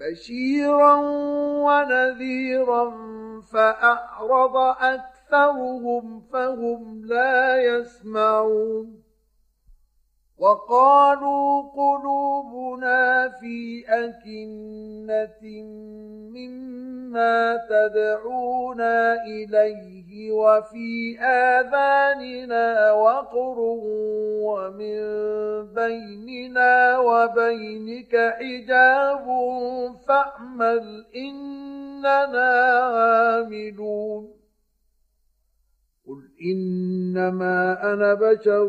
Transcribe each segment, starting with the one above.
بشيرا ونذيرا فأعرض أكثرهم فهم لا يسمعون وقالوا قلوبنا في أكنة مما تدعونا إليه وفي آذاننا وقر ومن بيننا وبينك حجاب فاعمل إننا عاملون قل إنما أنا بشر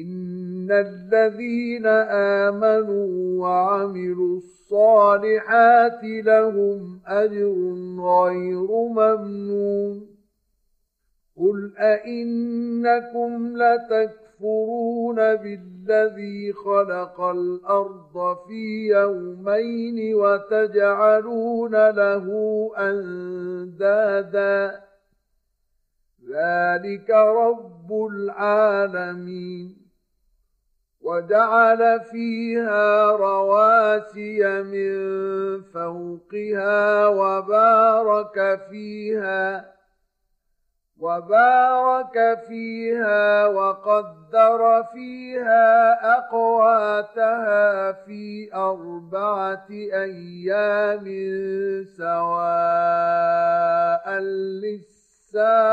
إن الذين آمنوا وعملوا الصالحات لهم أجر غير ممنون قل أئنكم لتكفرون بالذي خلق الأرض في يومين وتجعلون له أندادا ذلك رب العالمين وجعل فيها رواسي من فوقها وبارك فيها وبارك فيها وقدر فيها أقواتها في أربعة أيام سواء للسائلين.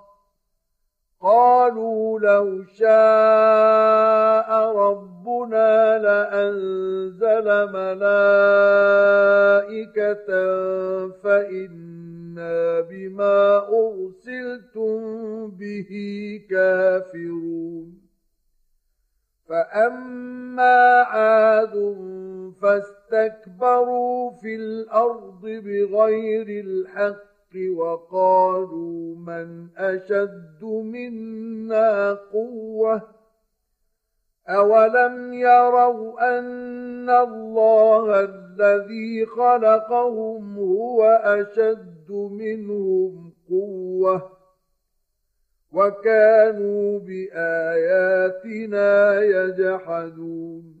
قالوا لو شاء ربنا لأنزل ملائكة فإنا بما أرسلتم به كافرون. فأما عاد فاستكبروا في الأرض بغير الحق وقالوا من أشد منا قوة أولم يروا أن الله الذي خلقهم هو أشد منهم قوة وكانوا بآياتنا يجحدون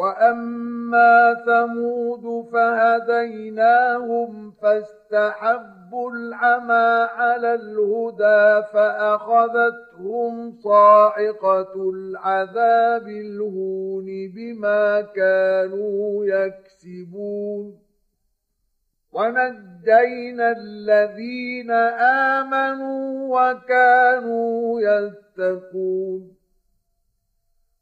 واما ثمود فهديناهم فاستحبوا العمى على الهدى فاخذتهم صاعقه العذاب الهون بما كانوا يكسبون ونجينا الذين امنوا وكانوا يتقون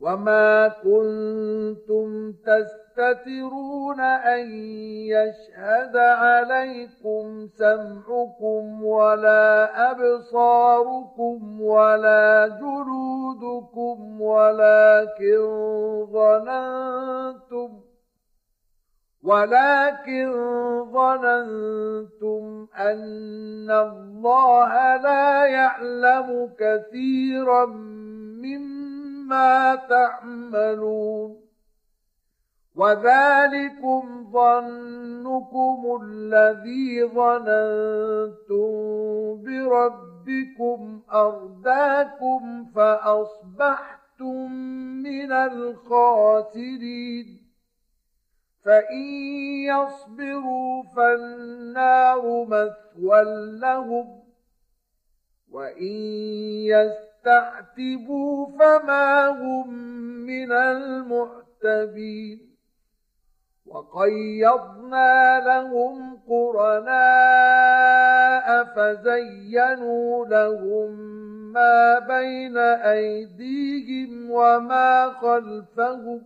وما كنتم تستترون أن يشهد عليكم سمعكم ولا أبصاركم ولا جلودكم ولكن ظننتم ولكن ظننتم أن الله لا يعلم كثيرا مما ما تعملون وذلكم ظنكم الذي ظننتم بربكم أرداكم فأصبحتم من الخاسرين فإن يصبروا فالنار مثوى لهم وإن يستطيعوا تعتبوا فما هم من المعتبين وقيضنا لهم قرناء فزينوا لهم ما بين أيديهم وما خلفهم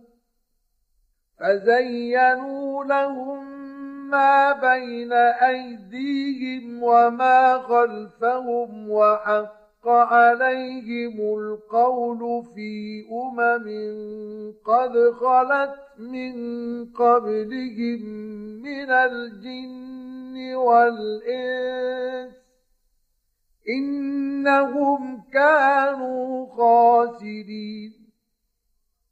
فزينوا لهم ما بين أيديهم وما خلفهم وحق حق عليهم القول في أمم قد خلت من قبلهم من الجن والإنس إنهم كانوا خاسرين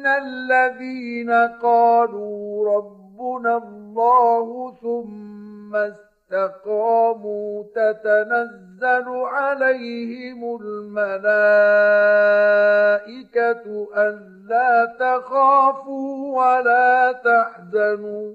إن الذين قالوا ربنا الله ثم استقاموا تتنزل عليهم الملائكة ألا تخافوا ولا تحزنوا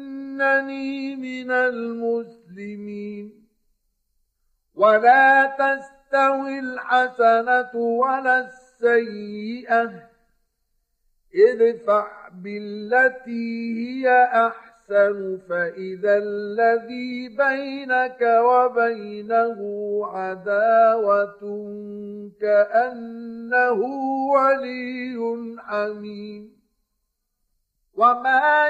إنني من المسلمين. ولا تستوي الحسنة ولا السيئة. ادفع بالتي هي أحسن فإذا الذي بينك وبينه عداوة كأنه ولي حميم. وما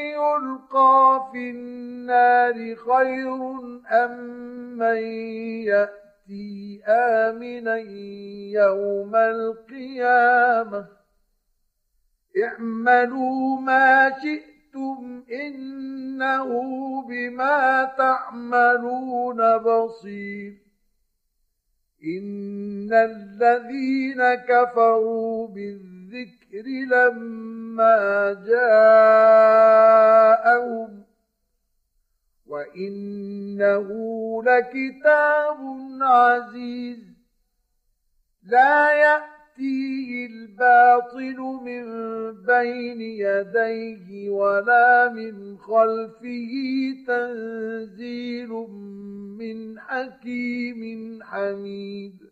يلقى في النار خير أم من يأتي آمنا يوم القيامة اعملوا ما شئتم إنه بما تعملون بصير إن الذين كفروا بالذكر لما جاءهم وإنه لكتاب عزيز لا يأتيه الباطل من بين يديه ولا من خلفه تنزيل من حكيم حميد.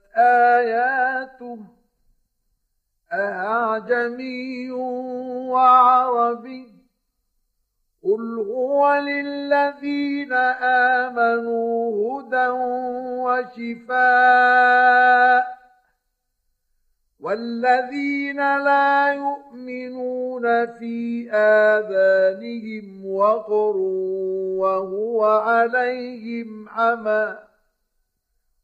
آياته أعجمي وعربي قل هو للذين آمنوا هدى وشفاء والذين لا يؤمنون في آذانهم وقر وهو عليهم عمى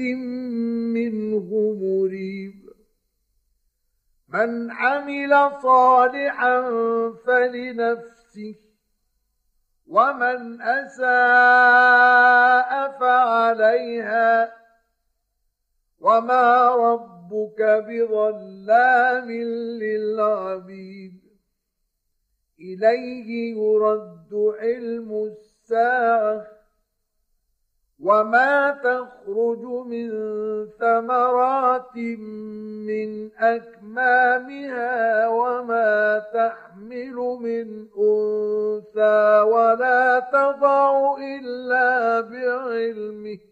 منه مريب. من عمل صالحا فلنفسه ومن أساء فعليها وما ربك بظلام للعبيد. إليه يرد علم الساعة. وما تخرج من ثمرات من أكمامها وما تحمل من أنثى ولا تضع إلا بعلمه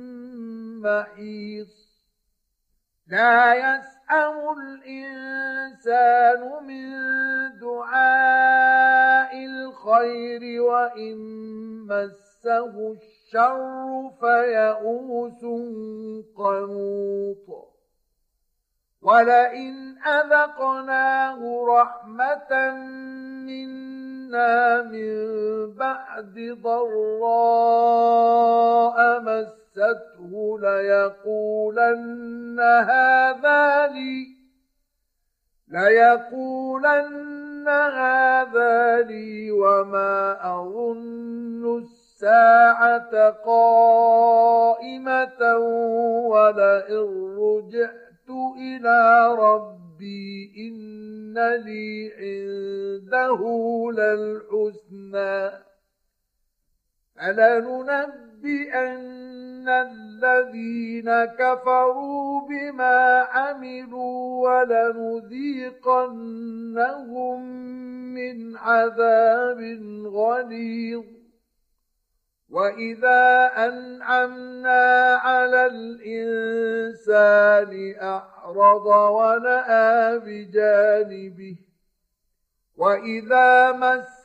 محيص لا يسأم الإنسان من دعاء الخير وإن مسه الشر فيئوس قنوط. ولئن أذقناه رحمة منا من بعد ضراء مس مسته ليقولن هذا لي ليقولن هذا لي وما أظن الساعة قائمة ولئن رجعت إلى ربي إن لي عنده للحسنى. فلننبئن الذين كفروا بما عملوا ولنذيقنهم من عذاب غليظ وإذا أنعمنا على الإنسان أعرض ونأى بجانبه وإذا